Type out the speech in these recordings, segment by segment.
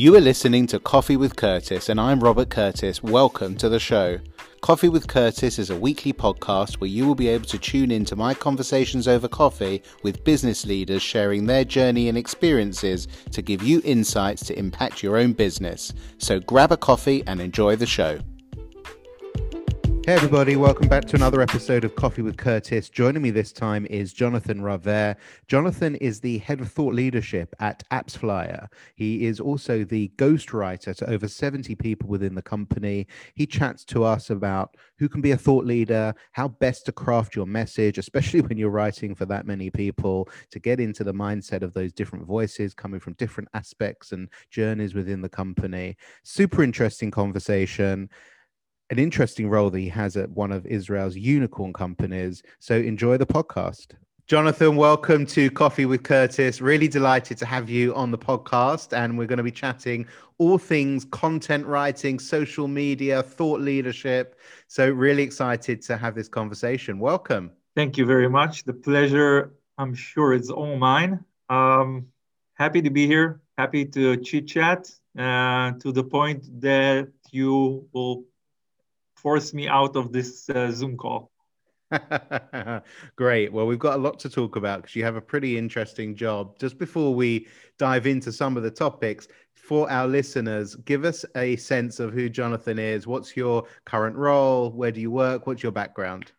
You are listening to Coffee with Curtis, and I'm Robert Curtis. Welcome to the show. Coffee with Curtis is a weekly podcast where you will be able to tune in to my conversations over coffee with business leaders sharing their journey and experiences to give you insights to impact your own business. So grab a coffee and enjoy the show. Hey, everybody, welcome back to another episode of Coffee with Curtis. Joining me this time is Jonathan Raver. Jonathan is the head of thought leadership at AppsFlyer. He is also the ghostwriter to over 70 people within the company. He chats to us about who can be a thought leader, how best to craft your message, especially when you're writing for that many people, to get into the mindset of those different voices coming from different aspects and journeys within the company. Super interesting conversation an interesting role that he has at one of Israel's unicorn companies. So enjoy the podcast. Jonathan, welcome to Coffee with Curtis. Really delighted to have you on the podcast. And we're going to be chatting all things content writing, social media, thought leadership. So, really excited to have this conversation. Welcome. Thank you very much. The pleasure, I'm sure, is all mine. Um, happy to be here. Happy to chit chat uh, to the point that you will force me out of this uh, Zoom call. Great. Well, we've got a lot to talk about because you have a pretty interesting job. Just before we dive into some of the topics, for our listeners, give us a sense of who Jonathan is. What's your current role? Where do you work? What's your background?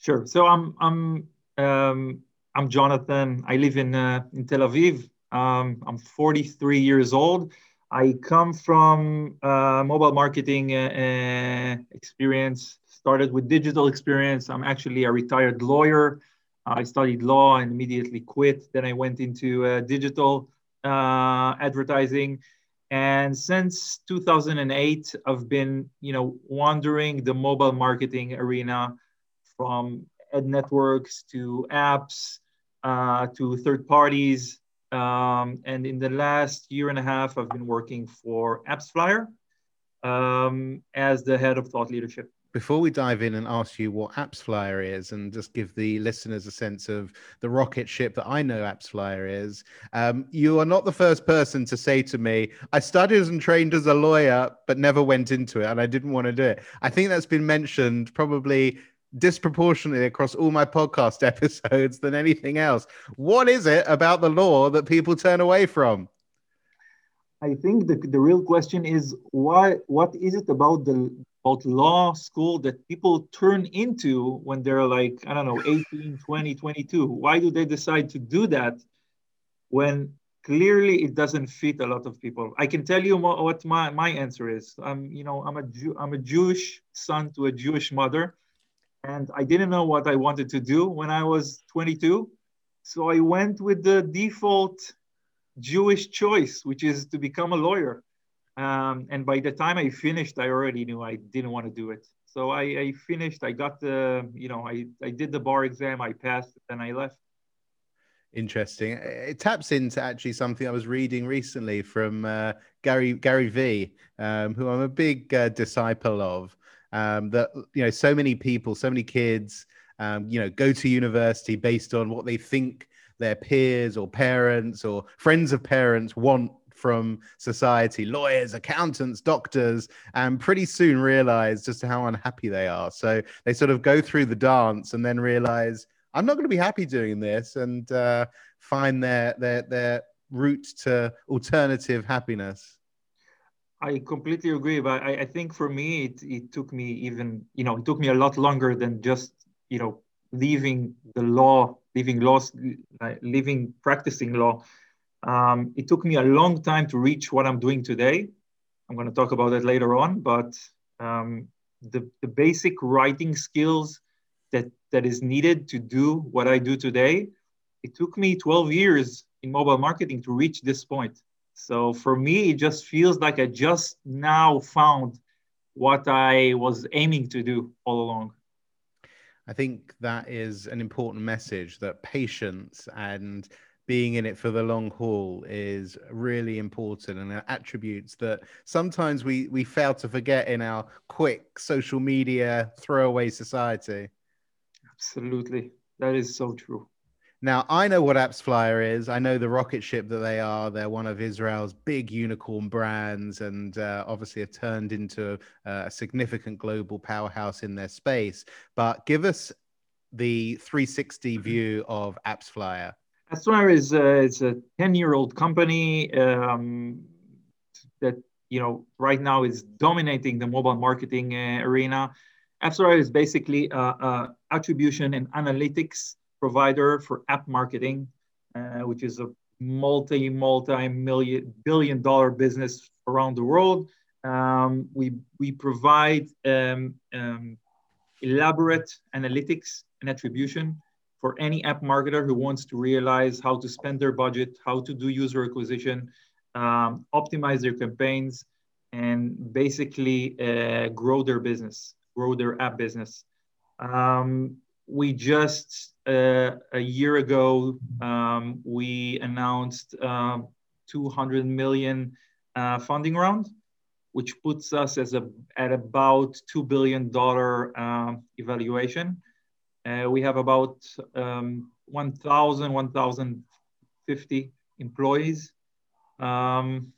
Sure. So I'm I'm um, I'm Jonathan. I live in uh, in Tel Aviv. Um, I'm 43 years old. I come from uh, mobile marketing uh, uh, experience, started with digital experience. I'm actually a retired lawyer. I studied law and immediately quit. Then I went into uh, digital uh, advertising. And since 2008, I've been, you know, wandering the mobile marketing arena from ad networks to apps uh, to third parties um, and in the last year and a half, I've been working for AppsFlyer um, as the head of thought leadership. Before we dive in and ask you what AppsFlyer is, and just give the listeners a sense of the rocket ship that I know AppsFlyer is, um, you are not the first person to say to me, "I studied and trained as a lawyer, but never went into it, and I didn't want to do it." I think that's been mentioned probably disproportionately across all my podcast episodes than anything else. What is it about the law that people turn away from? I think the, the real question is why what is it about the about law school that people turn into when they're like I don't know 18 20 22 why do they decide to do that when clearly it doesn't fit a lot of people I can tell you what my, my answer is I'm you know I'm a Jew, I'm a Jewish son to a Jewish mother and I didn't know what I wanted to do when I was 22. So I went with the default Jewish choice, which is to become a lawyer. Um, and by the time I finished, I already knew I didn't want to do it. So I, I finished. I got the, you know, I, I did the bar exam. I passed, and I left. Interesting. It taps into actually something I was reading recently from uh, Gary Gary V, um, who I'm a big uh, disciple of um, that you know so many people so many kids um, you know go to university based on what they think their peers or parents or friends of parents want from society lawyers accountants doctors and pretty soon realize just how unhappy they are. So they sort of go through the dance and then realize i'm not going to be happy doing this and uh, find their their their route to alternative happiness I completely agree, but I, I think for me it, it took me even you know it took me a lot longer than just you know leaving the law, leaving laws, leaving practicing law. Um, it took me a long time to reach what I'm doing today. I'm going to talk about that later on, but um, the the basic writing skills that that is needed to do what I do today, it took me 12 years in mobile marketing to reach this point. So for me, it just feels like I just now found what I was aiming to do all along. I think that is an important message that patience and being in it for the long haul is really important and attributes that sometimes we we fail to forget in our quick social media throwaway society. Absolutely. That is so true Now, I know what AppsFlyer is. I know the rocket ship that they are. They're one of Israel's big unicorn brands and uh, obviously have turned into a, a significant global powerhouse in their space. But give us the 360 mm-hmm. view of AppsFlyer. AppsFlyer is, uh, is a 10 year old company um, that you know right now is dominating the mobile marketing uh, arena. AppsFlyer is basically a, a attribution and analytics provider for app marketing, uh, which is a multi multi million billion dollar business around the world. Um, we we provide um, um, elaborate analytics and attribution for any app marketer who wants to realize how to spend their budget, how to do user acquisition, um, optimize their campaigns, and basically uh, grow their business, grow their app business. Um, we just uh, a year ago um, we announced uh, 200 million uh, funding round which puts us as a, at about $2 billion um, evaluation. Uh, we have about um, 1000 1050 employees. Um,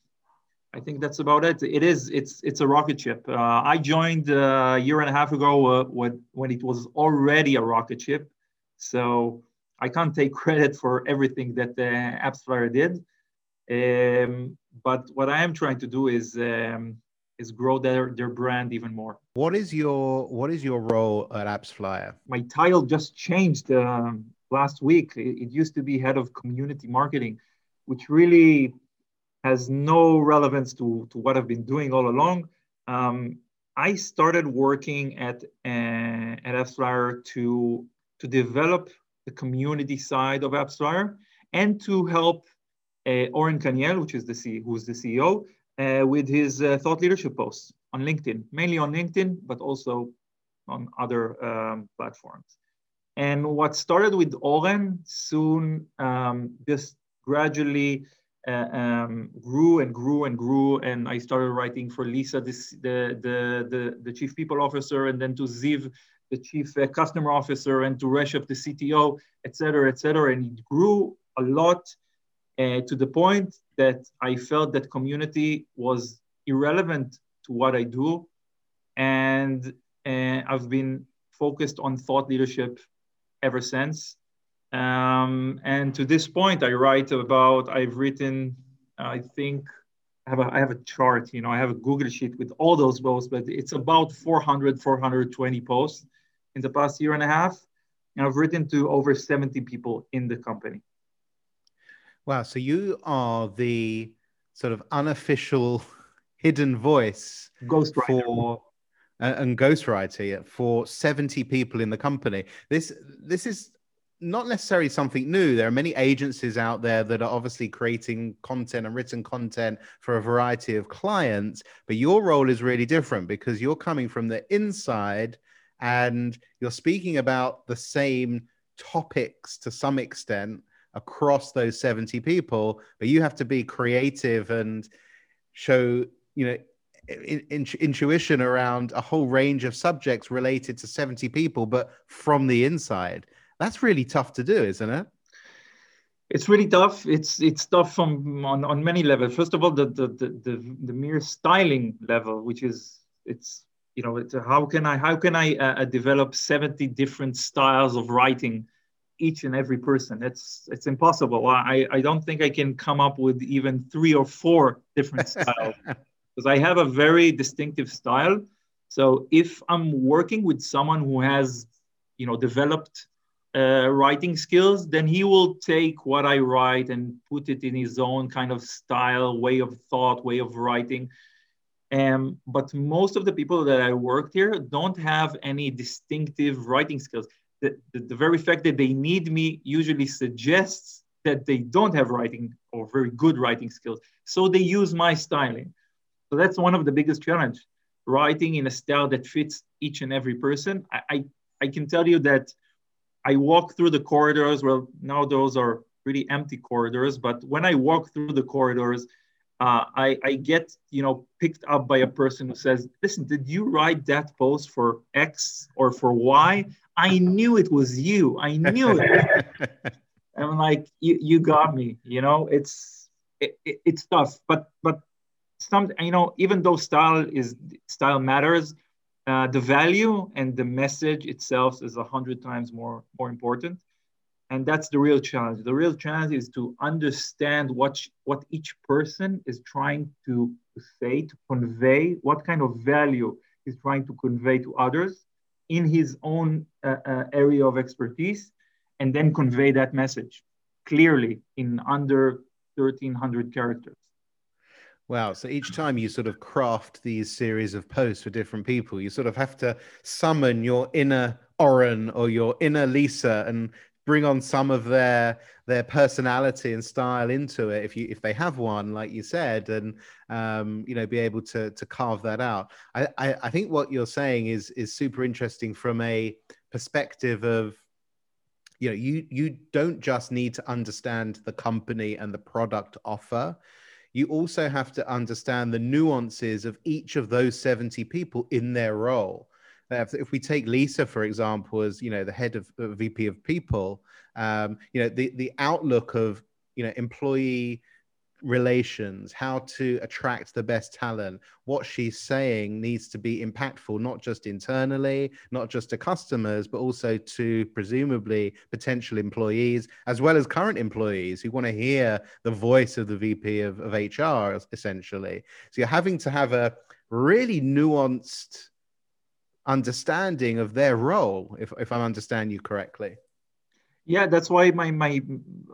I think that's about it. It is. It's it's a rocket ship. Uh, I joined uh, a year and a half ago uh, when when it was already a rocket ship, so I can't take credit for everything that uh, AppsFlyer did. Um, but what I am trying to do is um, is grow their their brand even more. What is your what is your role at AppsFlyer? My title just changed um, last week. It, it used to be head of community marketing, which really has no relevance to, to what I've been doing all along. Um, I started working at uh, at AppsFlyer to to develop the community side of AppsFlyer and to help uh, Oren Kaniel, which is the C, who's the CEO, uh, with his uh, thought leadership posts on LinkedIn, mainly on LinkedIn, but also on other um, platforms. And what started with Oren soon um, just gradually uh, um, grew and grew and grew. And I started writing for Lisa, this, the, the, the, the chief people officer, and then to Ziv, the chief uh, customer officer, and to Reshef, the CTO, et cetera, et cetera. And it grew a lot uh, to the point that I felt that community was irrelevant to what I do. And uh, I've been focused on thought leadership ever since. Um, and to this point, I write about, I've written, I think, I have, a, I have a chart, you know, I have a Google sheet with all those posts, but it's about 400, 420 posts in the past year and a half. And I've written to over 70 people in the company. Wow. So you are the sort of unofficial hidden voice ghostwriter. for and ghostwriter for 70 people in the company. This this is not necessarily something new. There are many agencies out there that are obviously creating content and written content for a variety of clients, but your role is really different because you're coming from the inside and you're speaking about the same topics to some extent across those 70 people, but you have to be creative and show, you know, in, in, intuition around a whole range of subjects related to 70 people, but from the inside. That's really tough to do, isn't it? It's really tough. It's it's tough from on, on many levels. First of all, the the, the the the mere styling level, which is it's you know it's, how can I how can I uh, uh develop seventy different styles of writing each and every person? It's it's impossible. I I don't think I can come up with even three or four different styles because I have a very distinctive style. So if I'm working with someone who has you know developed uh, writing skills, then he will take what I write and put it in his own kind of style, way of thought, way of writing. Um, but most of the people that I worked here don't have any distinctive writing skills. The, the, the very fact that they need me usually suggests that they don't have writing or very good writing skills. So they use my styling. So that's one of the biggest challenge, writing in a style that fits each and every person. I, I, I can tell you that I walk through the corridors. Well, now those are really empty corridors, but when I walk through the corridors, uh, I, I, get you know picked up by a person who says, "Listen, did you write that post for X or for Y? I knew it was you. I knew it." I'm like, you, you got me. You know, it's it, it, it's tough, but but some you know even though style is style matters, uh, the value and the message itself is a hundred times more more important. And that's the real challenge. The real challenge is to understand what what each person is trying to, to say to convey what kind of value he's trying to convey to others in his own uh, uh, area of expertise and then convey that message clearly in under 1300 characters Wow. So each time you sort of craft these series of posts for different people, you sort of have to summon your inner Oren or your inner Lisa and bring on some of their their personality and style into it if you if they have one like you said and um, you know be able to to carve that out I, I, I think what you're saying is is super interesting from a perspective of you know you you don't just need to understand the company and the product offer you also have to understand the nuances of each of those 70 people in their role. If we take Lisa, for example, as you know, the head of uh, VP of People, um, you know, the the outlook of you know employee relations, how to attract the best talent, what she's saying needs to be impactful, not just internally, not just to customers, but also to presumably potential employees, as well as current employees who want to hear the voice of the VP of, of HR, essentially. So you're having to have a really nuanced understanding of their role, if, if I understand you correctly. Yeah, that's why my my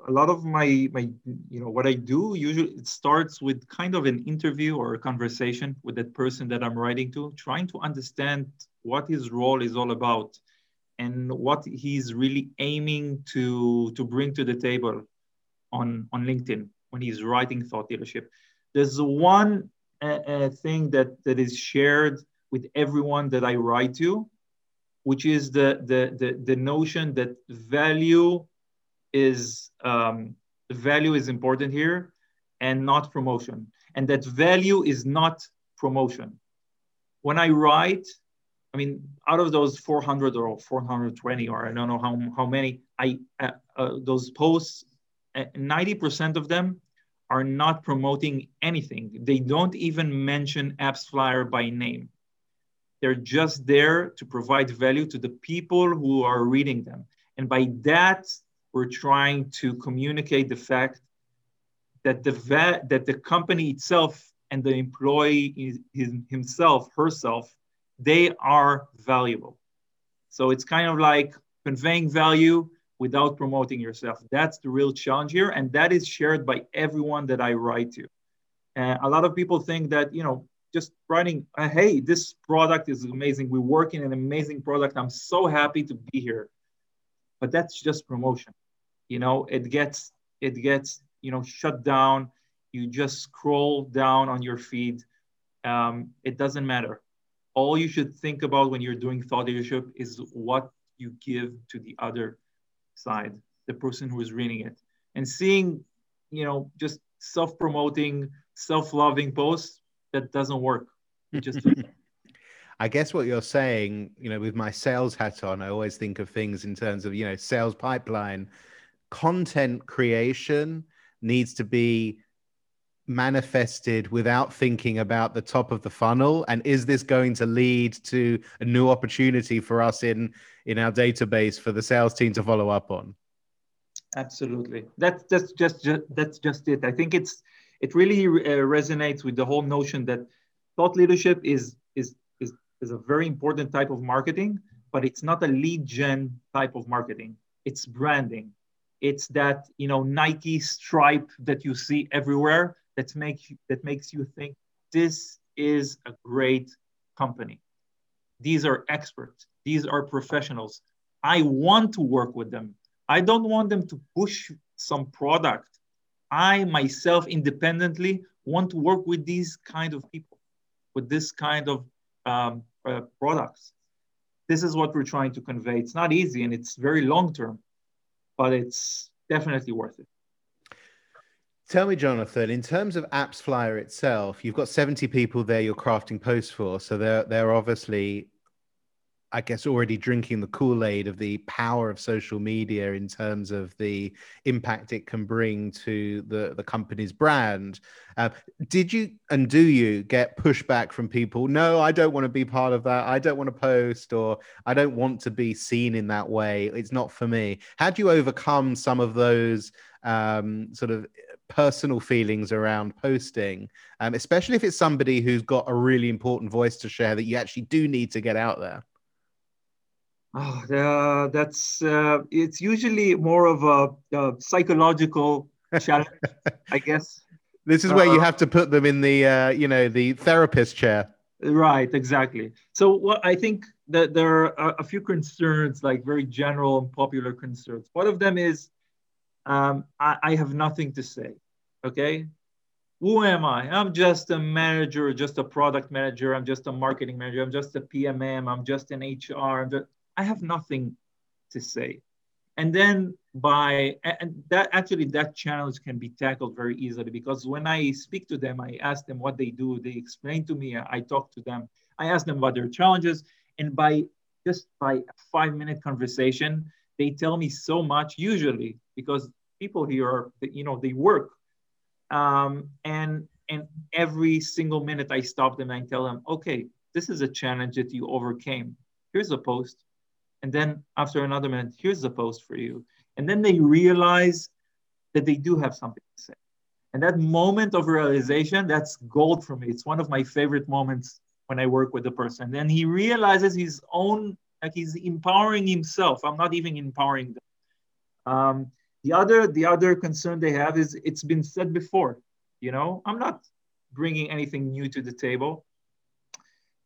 a lot of my my you know what I do usually it starts with kind of an interview or a conversation with that person that I'm writing to, trying to understand what his role is all about and what he's really aiming to to bring to the table on on LinkedIn when he's writing thought leadership. There's one uh, uh, thing that that is shared with everyone that I write to, which is the, the, the, the notion that value is um, value is important here and not promotion. And that value is not promotion. When I write, I mean, out of those 400 or 420, or I don't know how, how many, I uh, uh, those posts, 90% uh, of them are not promoting anything. They don't even mention AppsFlyer by name. They're just there to provide value to the people who are reading them. And by that, we're trying to communicate the fact that the that the company itself and the employee is, himself, herself, they are valuable. So it's kind of like conveying value without promoting yourself. That's the real challenge here, and that is shared by everyone that I write to. Uh, a lot of people think that you know just writing, uh, hey, this product is amazing. We're working an amazing product. I'm so happy to be here. But that's just promotion. You know, it gets it gets you know shut down. You just scroll down on your feed. Um, it doesn't matter. All you should think about when you're doing thought leadership is what you give to the other side, the person who is reading it, and seeing, you know, just self-promoting, self-loving posts that doesn't work. It just I guess what you're saying, you know, with my sales hat on, I always think of things in terms of, you know, sales pipeline. Content creation needs to be manifested without thinking about the top of the funnel and is this going to lead to a new opportunity for us in in our database for the sales team to follow up on absolutely that's that's just, just that's just it i think it's it really uh, resonates with the whole notion that thought leadership is, is, is, is a very important type of marketing, but it's not a lead gen type of marketing. It's branding. It's that you know Nike stripe that you see everywhere that makes that makes you think this is a great company. These are experts. These are professionals. I want to work with them. I don't want them to push some product I myself independently want to work with these kind of people, with this kind of um, uh, products. This is what we're trying to convey. It's not easy and it's very long term, but it's definitely worth it. Tell me, Jonathan, in terms of AppsFlyer itself, you've got 70 people there you're crafting posts for. So they're, they're obviously I guess already drinking the Kool Aid of the power of social media in terms of the impact it can bring to the, the company's brand. Uh, did you and do you get pushback from people? No, I don't want to be part of that. I don't want to post, or I don't want to be seen in that way. It's not for me. How do you overcome some of those um, sort of personal feelings around posting, um, especially if it's somebody who's got a really important voice to share that you actually do need to get out there? Oh, uh, that's uh, it's usually more of a, a psychological challenge, I guess. This is where uh, you have to put them in the uh, you know the therapist chair. Right, exactly. So what I think that there are a few concerns, like very general and popular concerns. One of them is um, I, I have nothing to say. Okay, who am I? I'm just a manager, just a product manager. I'm just a marketing manager. I'm just a PMM. I'm just an HR. I'm just, I have nothing to say. And then by and that actually that challenge can be tackled very easily because when I speak to them, I ask them what they do. They explain to me. I talk to them. I ask them about their challenges, and by just by a five minute conversation, they tell me so much. Usually, because people here are you know they work, um, and and every single minute I stop them and I tell them, okay, this is a challenge that you overcame. Here's a post and then after another minute, here's the post for you. And then they realize that they do have something to say. And that moment of realization, that's gold for me. It's one of my favorite moments when I work with a person. Then he realizes his own, like he's empowering himself. I'm not even empowering them. Um, the other, the other concern they have is it's been said before. You know, I'm not bringing anything new to the table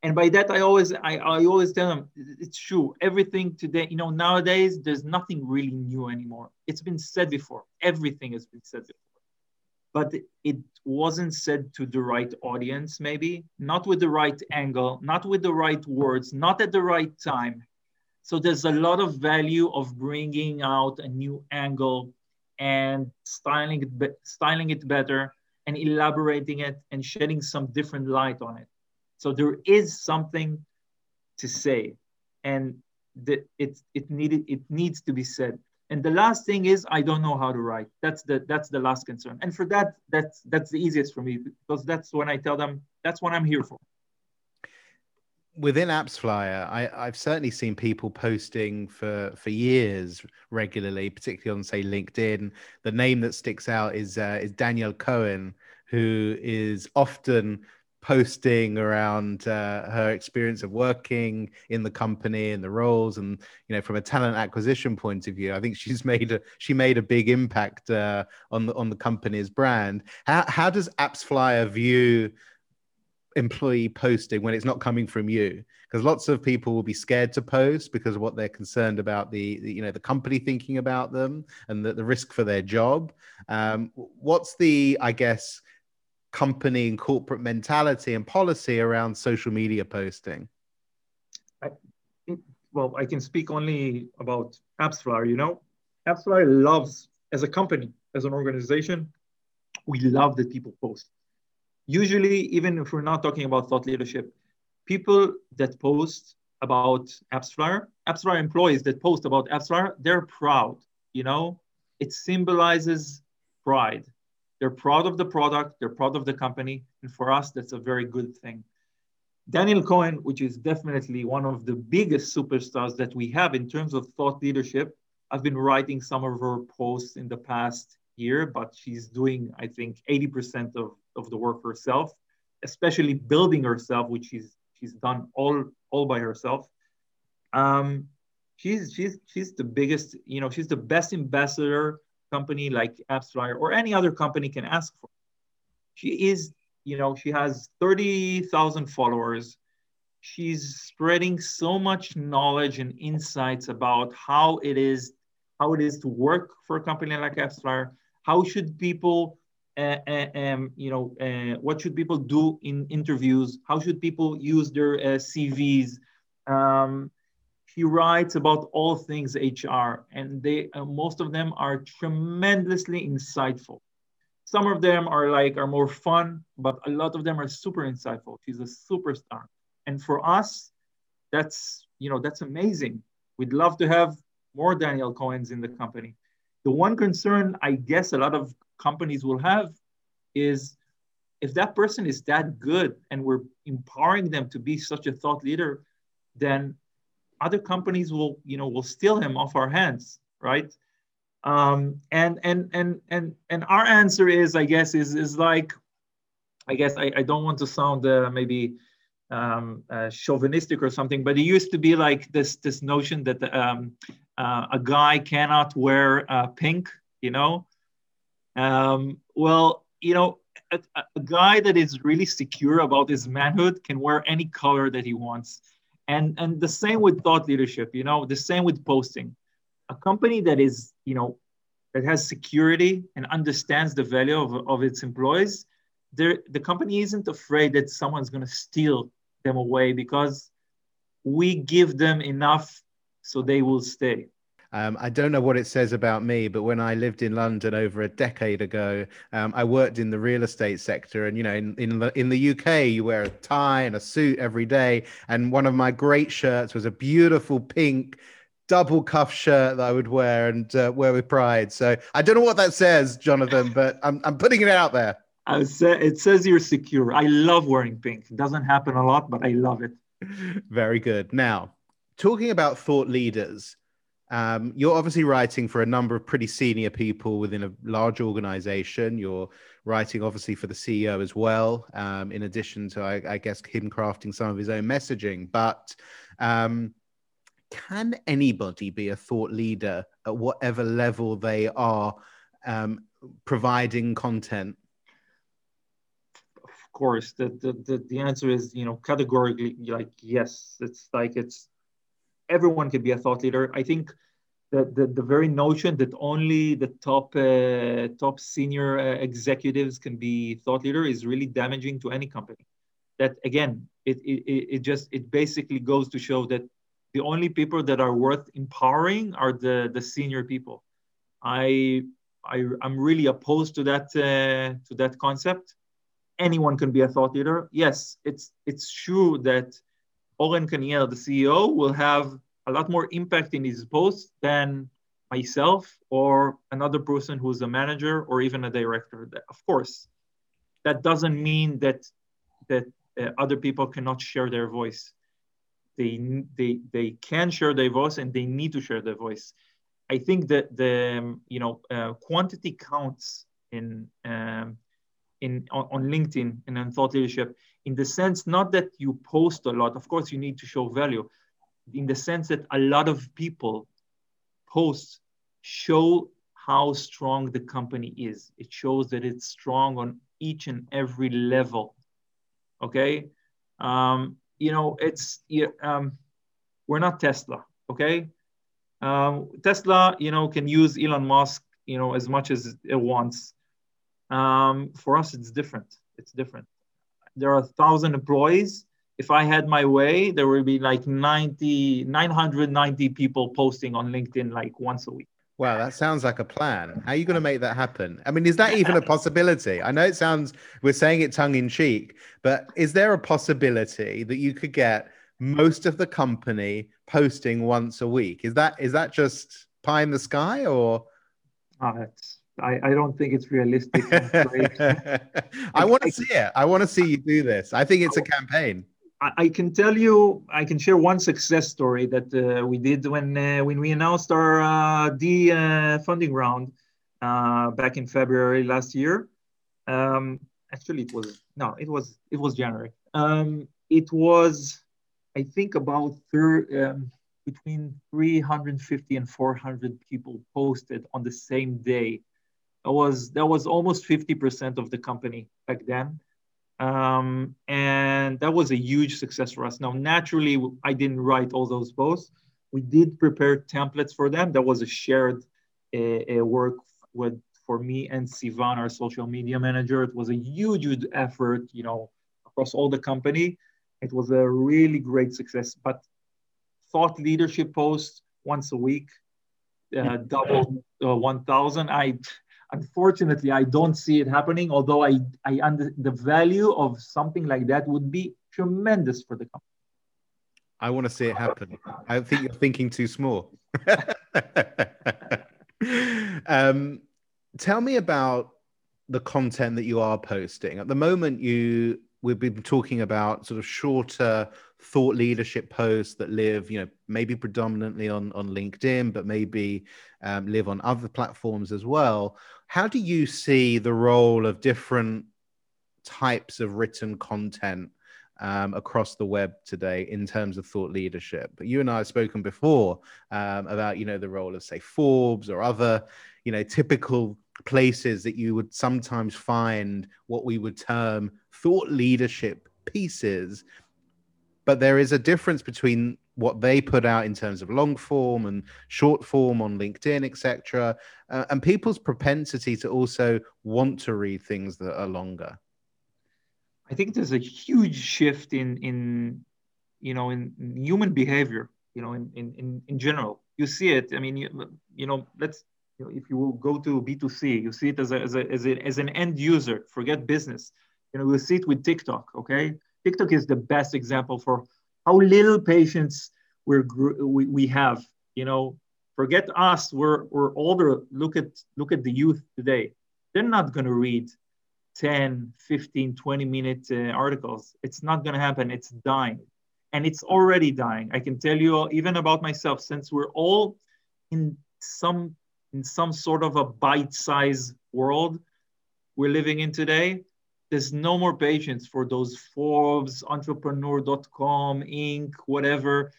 and by that i always I, I always tell them it's true. Everything today you know nowadays there's nothing really new anymore. It's been said before. Everything has been said before. But it wasn't said to the right audience maybe. Not with the right angle not with the right words not at the right time. So there's a lot of value of bringing out a new angle and styling it, styling it better and elaborating it and shedding some different light on it so there is something to say, and that it it needed it needs to be said. And the last thing is I don't know how to write. That's the that's the last concern. And for that, that's that's the easiest for me because that's when I tell them that's what I'm here for. Within AppsFlyer, I, I've certainly seen people posting for for years regularly, particularly on say LinkedIn. The name that sticks out is uh, is Daniel Cohen, who is often posting around uh, her experience of working in the company and the roles and you know from a talent acquisition point of view i think she's made a she made a big impact uh, on the on the company's brand. How, how does AppsFlyer view employee posting when it's not coming from you? Because lots of people will be scared to post because of what they're concerned about the, the you know the company thinking about them and the, the risk for their job. Um, what's the i guess company and corporate mentality and policy around social media posting? I, well, I can speak only about AppsFlyer. You know, AppsFlyer loves as a company, as an organization, we love that people post. Usually, even if we're not talking about thought leadership, people that post about AppsFlyer, AppsFlyer employees that post about AppsFlyer, they're proud. You know, it symbolizes pride. They're proud of the product, they're proud of the company, and for us, that's a very good thing. Daniel Cohen, which is definitely one of the biggest superstars that we have in terms of thought leadership, I've been writing some of her posts in the past year, but she's doing, I think, 80% of, of the work herself, especially building herself, which she's she's done all all by herself. Um, she's she's she's the biggest, you know, she's the best ambassador company like AppsFlyer or any other company can ask for. She is, you know, she has 30,000 followers. She's spreading so much knowledge and insights about how it is, how it is to work for a company like AppsFlyer. How should people, uh, um, you know, uh, what should people do in interviews? How should people use their CVs? Um, he writes about all things HR, and they uh, most of them are tremendously insightful. Some of them are like are more fun, but a lot of them are super insightful. She's a superstar, and for us, that's you know, that's amazing. We'd love to have more Daniel Cohens in the company. The one concern I guess a lot of companies will have is if that person is that good and we're empowering them to be such a thought leader, then other companies will, you know, will steal him off our hands, right? Um, and and and and and our answer is, I guess, is is like, I guess I, I don't want to sound uh, maybe um, uh, chauvinistic or something, but it used to be like this this notion that um, uh, a guy cannot wear uh, pink, you know. Um, well, you know, a, a, guy that is really secure about his manhood can wear any color that he wants, and and the same with thought leadership, you know, the same with posting. A company that is, you know, that has security and understands the value of, of its employees, the company isn't afraid that someone's going to steal them away because we give them enough so they will stay. Um, I don't know what it says about me, but when I lived in London over a decade ago, um, I worked in the real estate sector, and you know, in in the, in the UK, you wear a tie and a suit every day. And one of my great shirts was a beautiful pink double cuff shirt that I would wear and uh, wear with pride. So I don't know what that says, Jonathan, but I'm I'm putting it out there. Say, it says you're secure. I love wearing pink. It doesn't happen a lot, but I love it. Very good. Now, talking about thought leaders, um, you're obviously writing for a number of pretty senior people within a large organization. You're writing, obviously, for the CEO as well, um, in addition to, I, I, guess, him crafting some of his own messaging. But um, can anybody be a thought leader at whatever level they are um, providing content? Of course, the, the, the, the answer is, you know, categorically like, yes, it's like it's everyone can be a thought leader. I think that the, the very notion that only the top uh, top senior uh, executives can be thought leader is really damaging to any company. That again, it, it, it just it basically goes to show that the only people that are worth empowering are the the senior people. I I I'm really opposed to that uh, to that concept. Anyone can be a thought leader. Yes, it's it's true that Oren Kaniel, the CEO, will have a lot more impact in his post than myself or another person who's a manager or even a director. Of course, that doesn't mean that that uh, other people cannot share their voice. They, they, they can share their voice and they need to share their voice. I think that the um, you know uh, quantity counts in um, in on, on LinkedIn and thought leadership in the sense not that you post a lot. Of course, you need to show value, in the sense that a lot of people post show how strong the company is. It shows that it's strong on each and every level. Okay, um, you know it's um, we're not Tesla. Okay, um, Tesla, you know, can use Elon Musk, you know, as much as it wants. Um, for us, it's different. It's different. There are a thousand employees. If I had my way, there would be like 90, 990 people posting on LinkedIn like once a week. Wow, that sounds like a plan. How are you going to make that happen? I mean, is that even a possibility? I know it sounds, we're saying it tongue in cheek, but is there a possibility that you could get most of the company posting once a week? Is that is that just pie in the sky or? Uh, I, I don't think it's realistic. I want to see it. I want to see you do this. I think it's a campaign. I, can tell you, I can share one success story that uh, we did when uh, when we announced our uh, D uh, funding round uh, back in February last year. Um, actually, it was no, it was it was January. Um, it was, I think, about third. Um, between 350 and 400 people posted on the same day that was that was almost 50% of the company back then. Um, and that was a huge success for us. Now, naturally, I didn't write all those posts. We did prepare templates for them. That was a shared uh, work with for me and Sivan, our social media manager. It was a huge, huge effort, you know, across all the company. It was a really great success. But thought leadership posts once a week, uh, double uh, 1,000. I Unfortunately, I don't see it happening, although I, I under, the value of something like that would be tremendous for the company. I want to see it happen. I think you're thinking too small. um, tell me about the content that you are posting. At the moment, you we've been talking about sort of shorter thought leadership posts that live, you know, maybe predominantly on on LinkedIn, but maybe um, live on other platforms as well. How do you see the role of different types of written content um, across the web today in terms of thought leadership. But you and I have spoken before um, about you know the role of say Forbes or other you know typical places that you would sometimes find what we would term thought leadership pieces. But there is a difference between what they put out in terms of long form and short form on LinkedIn, etc., uh, and people's propensity to also want to read things that are longer. I think there's a huge shift in in you know in, human behavior. You know, in, in in general, you see it. I mean, you, you know, let's you know, if you go to B2C, you see it as a, as a, as a, as an end user. Forget business. You know, we see it with TikTok. Okay, TikTok is the best example for how little patience we're we, we have. You know, forget us. We're we're older. Look at look at the youth today. They're not going to read 10, 15, 20 minute uh, articles. It's not going to happen. It's dying. And it's already dying. I can tell you even about myself since we're all in some in some sort of a bite-sized world we're living in today. There's no more patience for those Forbes, entrepreneur.com, Inc., whatever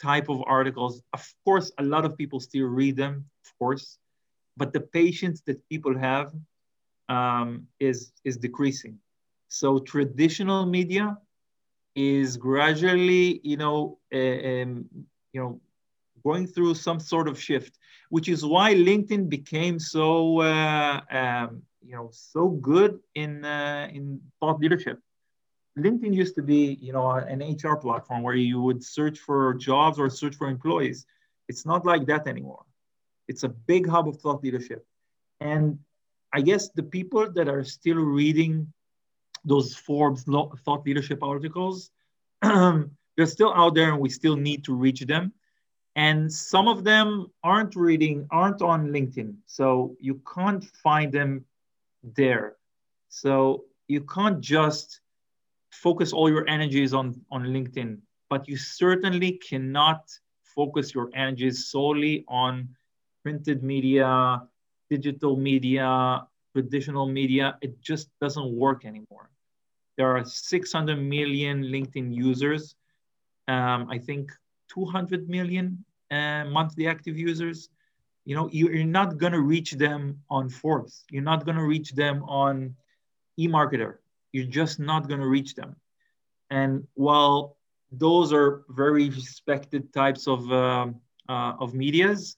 type of articles. Of course, a lot of people still read them, of course, but the patience that people have um, is, is decreasing. So traditional media is gradually, you know, um, you know, going through some sort of shift, which is why LinkedIn became so, uh, um, you know, so good in uh, in thought leadership. LinkedIn used to be, you know, an HR platform where you would search for jobs or search for employees. It's not like that anymore. It's a big hub of thought leadership, and I guess the people that are still reading those Forbes thought leadership articles, they're still out there and we still need to reach them. And some of them aren't reading, aren't on LinkedIn. So you can't find them there. So you can't just focus all your energies on, on LinkedIn, but you certainly cannot focus your energies solely on printed media, digital media, traditional media, it just doesn't work anymore. There are 600 million LinkedIn users. Um, I think 200 million uh, monthly active users. You know, you're not going to reach them on Forbes. You're not going to reach them on eMarketer. You're just not going to reach them. And while those are very respected types of, uh, uh, of medias,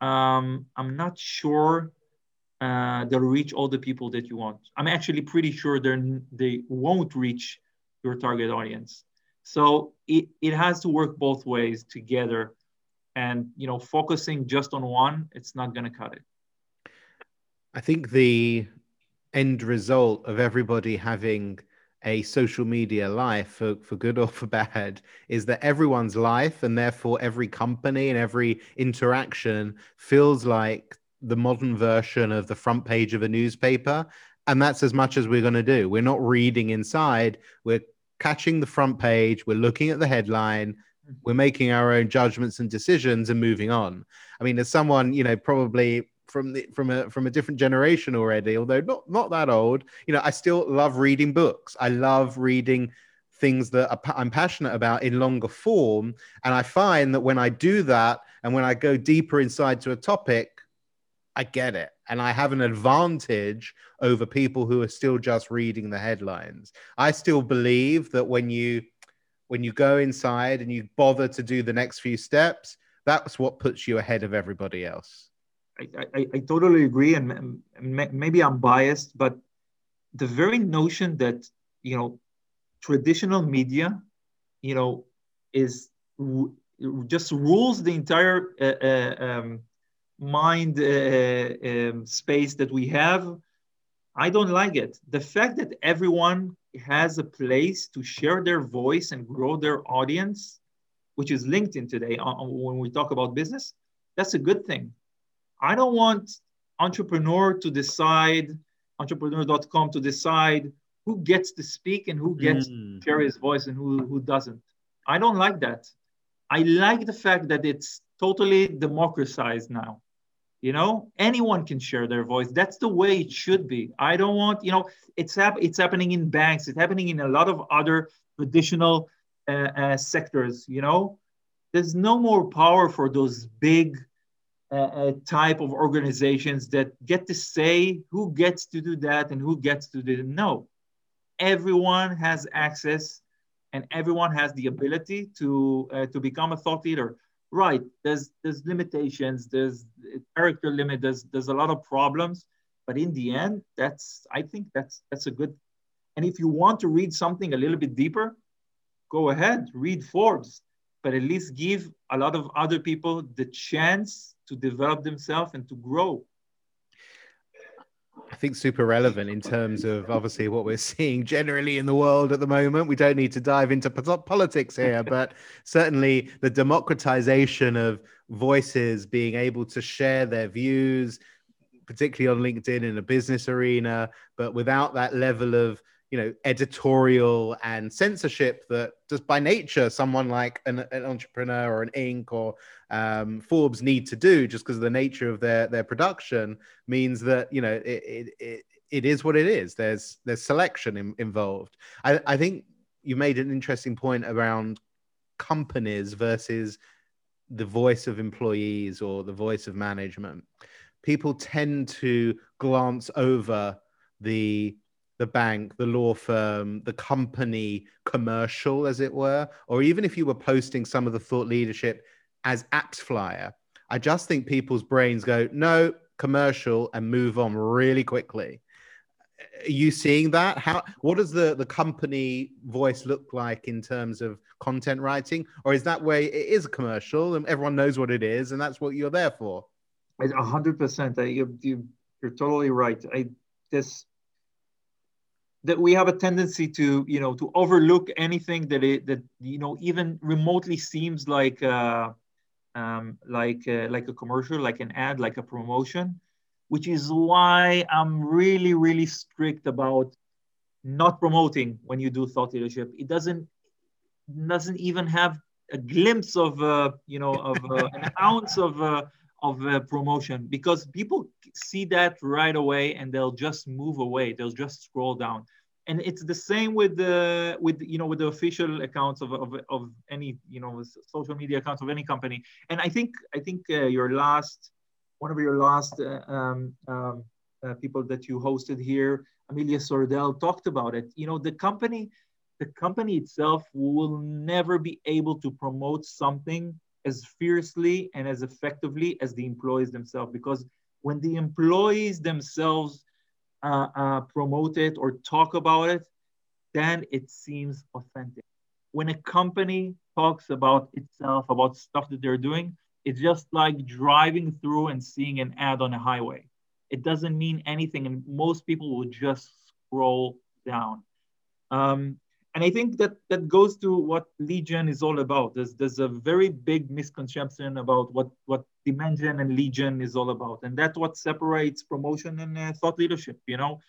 um, I'm not sure uh, they'll reach all the people that you want. I'm actually pretty sure they they won't reach your target audience. So it, it has to work both ways together. And you know, focusing just on one, it's not going to cut it. I think the end result of everybody having a social media life for, for good or for bad is that everyone's life and therefore every company and every interaction feels like the modern version of the front page of a newspaper and that's as much as we're going to do. We're not reading inside. We're catching the front page. We're looking at the headline we're making our own judgments and decisions and moving on. I mean as someone you know probably from the from a from a different generation already although not not that old you know i still love reading books. I love reading things that i'm passionate about in longer form. And i find that when i do that and when i go deeper inside to a topic i get it. And i have an advantage over people who are still just reading the headlines. I still believe that when you when you go inside and you bother to do the next few steps that's what puts you ahead of everybody else I, I, I totally agree, and maybe I'm biased, but the very notion that you know traditional media, you know, is just rules the entire uh, uh, um, mind uh, um, space that we have. I don't like it. The fact that everyone has a place to share their voice and grow their audience, which is LinkedIn today, uh, uh, when we talk about business, that's a good thing. I don't want entrepreneur to decide, entrepreneur.com to decide who gets to speak and who gets mm. to share his voice and who, who doesn't. I don't like that. I like the fact that it's totally democratized now. You know, anyone can share their voice. That's the way it should be. I don't want, you know, it's hap- it's happening in banks. It's happening in a lot of other traditional uh, uh, sectors. You know, there's no more power for those big uh, uh, type of organizations that get to say who gets to do that and who gets to do. No, everyone has access and everyone has the ability to uh, to become a thought leader right there's there's limitations there's character limit there's there's a lot of problems but in the end that's i think that's that's a good and if you want to read something a little bit deeper go ahead read forbes but at least give a lot of other people the chance to develop themselves and to grow I think super relevant in terms of obviously what we're seeing generally in the world at the moment. We don't need to dive into politics here, but certainly the democratization of voices being able to share their views, particularly on LinkedIn in a business arena, but without that level of you know editorial and censorship that just by nature someone like an, an entrepreneur or an Inc or um, Forbes need to do just because of the nature of their their production means that you know it it, it, is what it is. There's there's selection in, involved. I, I think you made an interesting point around companies versus the voice of employees or the voice of management. People tend to glance over the the bank, the law firm, the company commercial, as it were, or even if you were posting some of the thought leadership as AppsFlyer, I just think people's brains go, no, commercial, and move on really quickly. Are you seeing that? How what does the, the company voice look like in terms of content writing? Or is that way it is a commercial and everyone knows what it is and that's what you're there for? A hundred percent. You, you're totally right. I this that we have a tendency to you know to overlook anything that it that you know even remotely seems like uh, um, like uh, like a commercial like an ad like a promotion which is why i'm really really strict about not promoting when you do thought leadership. It doesn't doesn't even have a glimpse of uh, you know of uh, an ounce of uh, of uh, promotion because people see that right away and they'll just move away. They'll just scroll down. And it's the same with the with you know with the official accounts of, of, of any you know social media accounts of any company. And i think i think uh, your last one of your last uh, um, um, uh, people that you hosted here amelia sordell talked about it. You know the company the company itself will never be able to promote something as fiercely and as effectively as the employees themselves. Because when the employees themselves uh, uh, promote it or talk about it then it seems authentic. When a company talks about itself about stuff that they're doing it's just like driving through and seeing an ad on a highway. It doesn't mean anything and most people will just scroll down. Um, and I think that that goes to what lead gen is all about. There's there's a very big misconception about what what demand gen and lead gen is all about, and that's what separates promotion and uh, thought leadership. You know,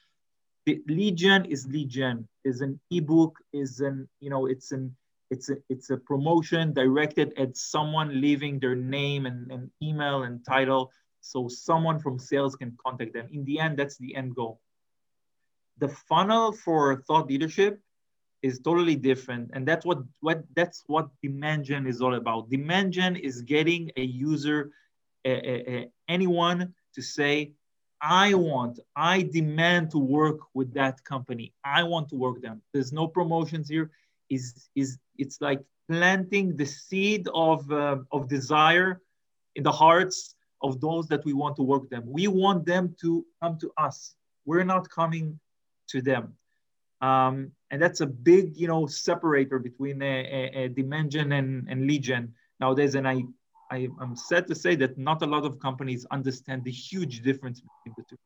the lead gen is lead gen is an ebook is an you know it's an it's a it's a promotion directed at someone leaving their name and, and email and title so someone from sales can contact them in the end that's the end goal the funnel for thought leadership is totally different. And that's what what that's what gen is all about. Gen is getting a user anyone to say i want i demand to work with that company. I want to work them. There's no promotions here. Is is it's like planting the seed of uh, of desire in the hearts of those that we want to work them. We want them to come to us. We're not coming to them um, and that's a big, you know, separator between a, a, a demand and, and gen nowadays. And I, I, am sad to say that not a lot of companies understand the huge difference between the two.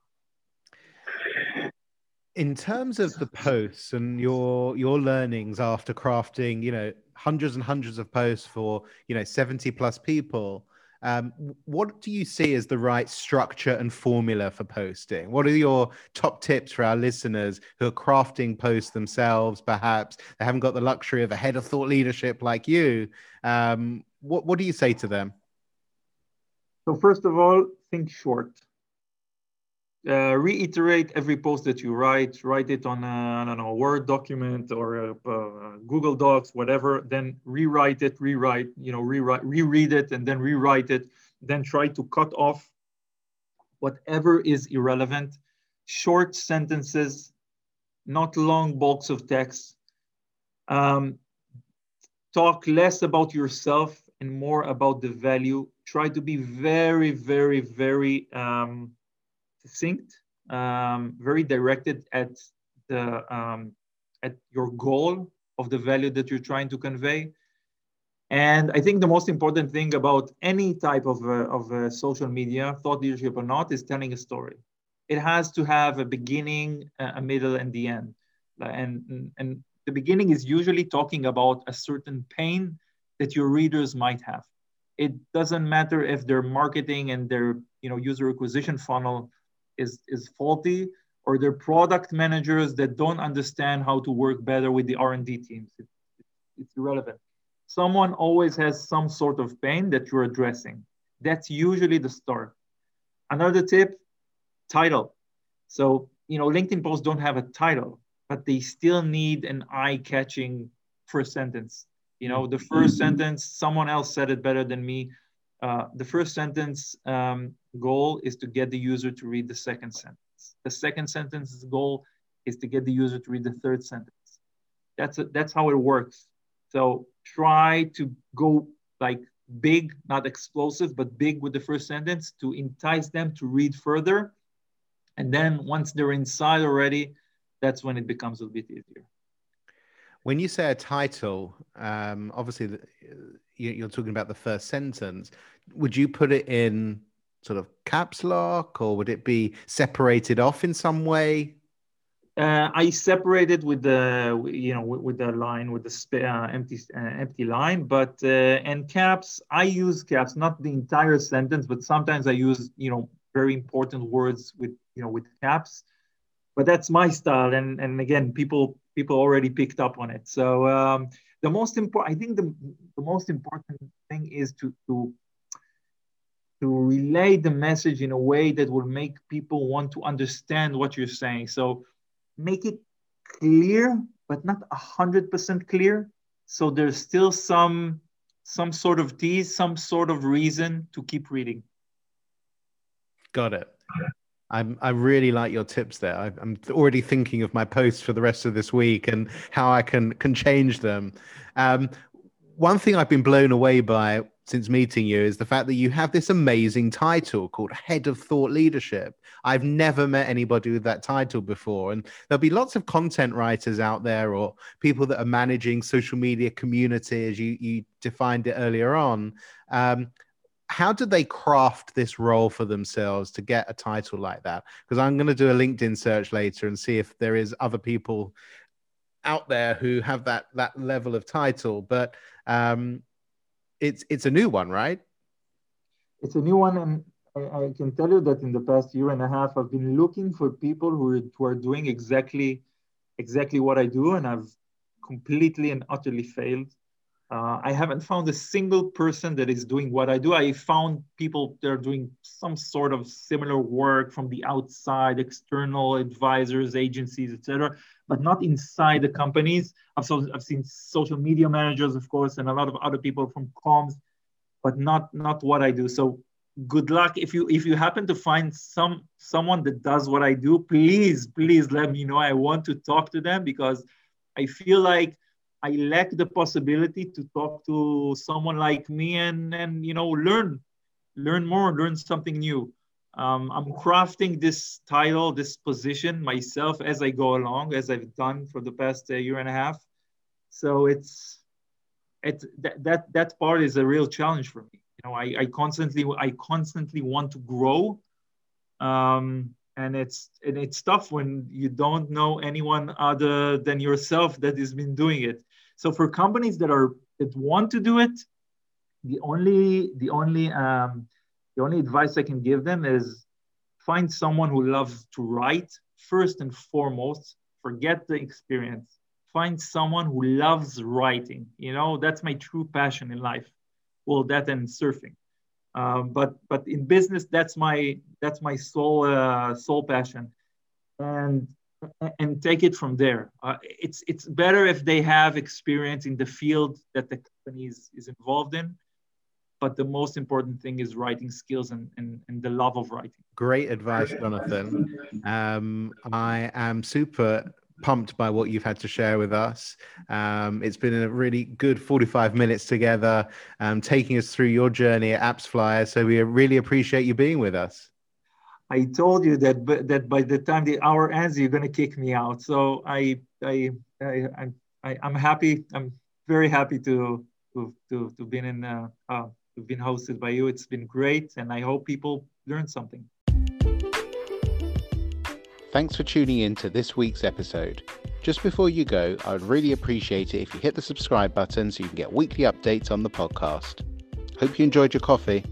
In terms of the posts and your your learnings after crafting, you know, hundreds and hundreds of posts for you know 70 plus people um, what do you see as the right structure and formula for posting? What are your top tips for our listeners who are crafting posts themselves? Perhaps they haven't got the luxury of a head of thought leadership like you. Um, what What do you say to them? So first of all, think short. Uh, reiterate every post that you write. Write it on a, I don't know a Word document or a, a Google Docs, whatever. Then rewrite it, rewrite, you know, rewrite, reread it, and then rewrite it. Then try to cut off whatever is irrelevant. Short sentences, not long bulks of text. Um, talk less about yourself and more about the value. Try to be very, very, very um, succinct, um, very directed at the um, at your goal of the value that you're trying to convey. And I think the most important thing about any type of, uh, of uh, social media, thought leadership or not, is telling a story. It has to have a beginning, a middle, and the end. And, and the beginning is usually talking about a certain pain that your readers might have. It doesn't matter if their marketing and their you know user acquisition funnel is, is faulty or they're product managers that don't understand how to work better with the R&D teams. It, it, it's irrelevant. Someone always has some sort of pain that you're addressing. That's usually the start. Another tip, title. So, you know, LinkedIn posts don't have a title, but they still need an eye-catching first sentence. You know, the 1st mm-hmm. sentence, someone else said it better than me. Uh, the first sentence um, goal is to get the user to read the second sentence. The second sentence's goal is to get the user to read the third sentence. That's a, that's how it works. So try to go like big, not explosive, but big with the first sentence to entice them to read further. And then once they're inside already, that's when it becomes a bit easier. When you say a title, um, obviously you're talking about the first sentence. Would you put it in sort of caps lock or would it be separated off in some way? Uh, I separated with the you know with, with the line with the uh, empty uh, empty line, but uh, and caps I use caps not the entire sentence, but sometimes I use you know very important words with you know with caps, but that's my style, and and again people people already picked up on it. So um, the most important I think the the most important thing is to to to relay the message in a way that will make people want to understand what you're saying. So make it clear, but not a hundred percent clear. So there's still some some sort of tease, some sort of reason to keep reading. Got it. I'm, I really like your tips there. I, am already thinking of my posts for the rest of this week and how I can can change them. Um, one thing I've been blown away by since meeting you is the fact that you have this amazing title called Head of Thought Leadership. I've never met anybody with that title before. And there'll be lots of content writers out there or people that are managing social media community, as you, you defined it earlier on. Um, how did they craft this role for themselves to get a title like that? Because I'm going to do a LinkedIn search later and see if there is other people out there who have that that level of title. But um, it's it's a new one, right? It's a new one, and I, I, can tell you that in the past year and a half, I've been looking for people who are, who are doing exactly exactly what I do, and I've completely and utterly failed. Uh, I haven't found a single person that is doing what I do. I found people that are doing some sort of similar work from the outside, external advisors, agencies, etc., but not inside the companies. I've, so, I've seen social media managers, of course, and a lot of other people from comms, but not not what I do. So good luck if you if you happen to find some someone that does what I do. Please, please let me know. I want to talk to them because I feel like I lack the possibility to talk to someone like me and and you know learn learn more, learn something new. Um, I'm crafting this title, this position myself as I go along, as I've done for the past uh, year and a half. So it's it that, that that part is a real challenge for me. You know, I, I constantly I constantly want to grow. Um, and it's and it's tough when you don't know anyone other than yourself that has been doing it so for companies that are that want to do it, the only the only um, the only advice I can give them is find someone who loves to write first and foremost. Forget the experience. Find someone who loves writing. You know that's my true passion in life. Well, that and surfing. Um, but but in business, that's my that's my sole uh, sole passion, and and take it from there. Uh, it's it's better if they have experience in the field that the company is, is involved in. But the most important thing is writing skills and, and, and the love of writing. Great advice, Jonathan. Um, I am super pumped by what you've had to share with us. Um, it's been a really good 45 minutes together, um, taking us through your journey at AppsFlyer. So we really appreciate you being with us. I told you that that by the time the hour ends, you're going to kick me out. So I I I, I I'm happy. I'm very happy to to to to been in uh, uh, to been hosted by you. It's been great, and I hope people learn something. Thanks for tuning in to this week's episode. Just before you go, I would really appreciate it if you hit the subscribe button so you can get weekly updates on the podcast. Hope you enjoyed your coffee.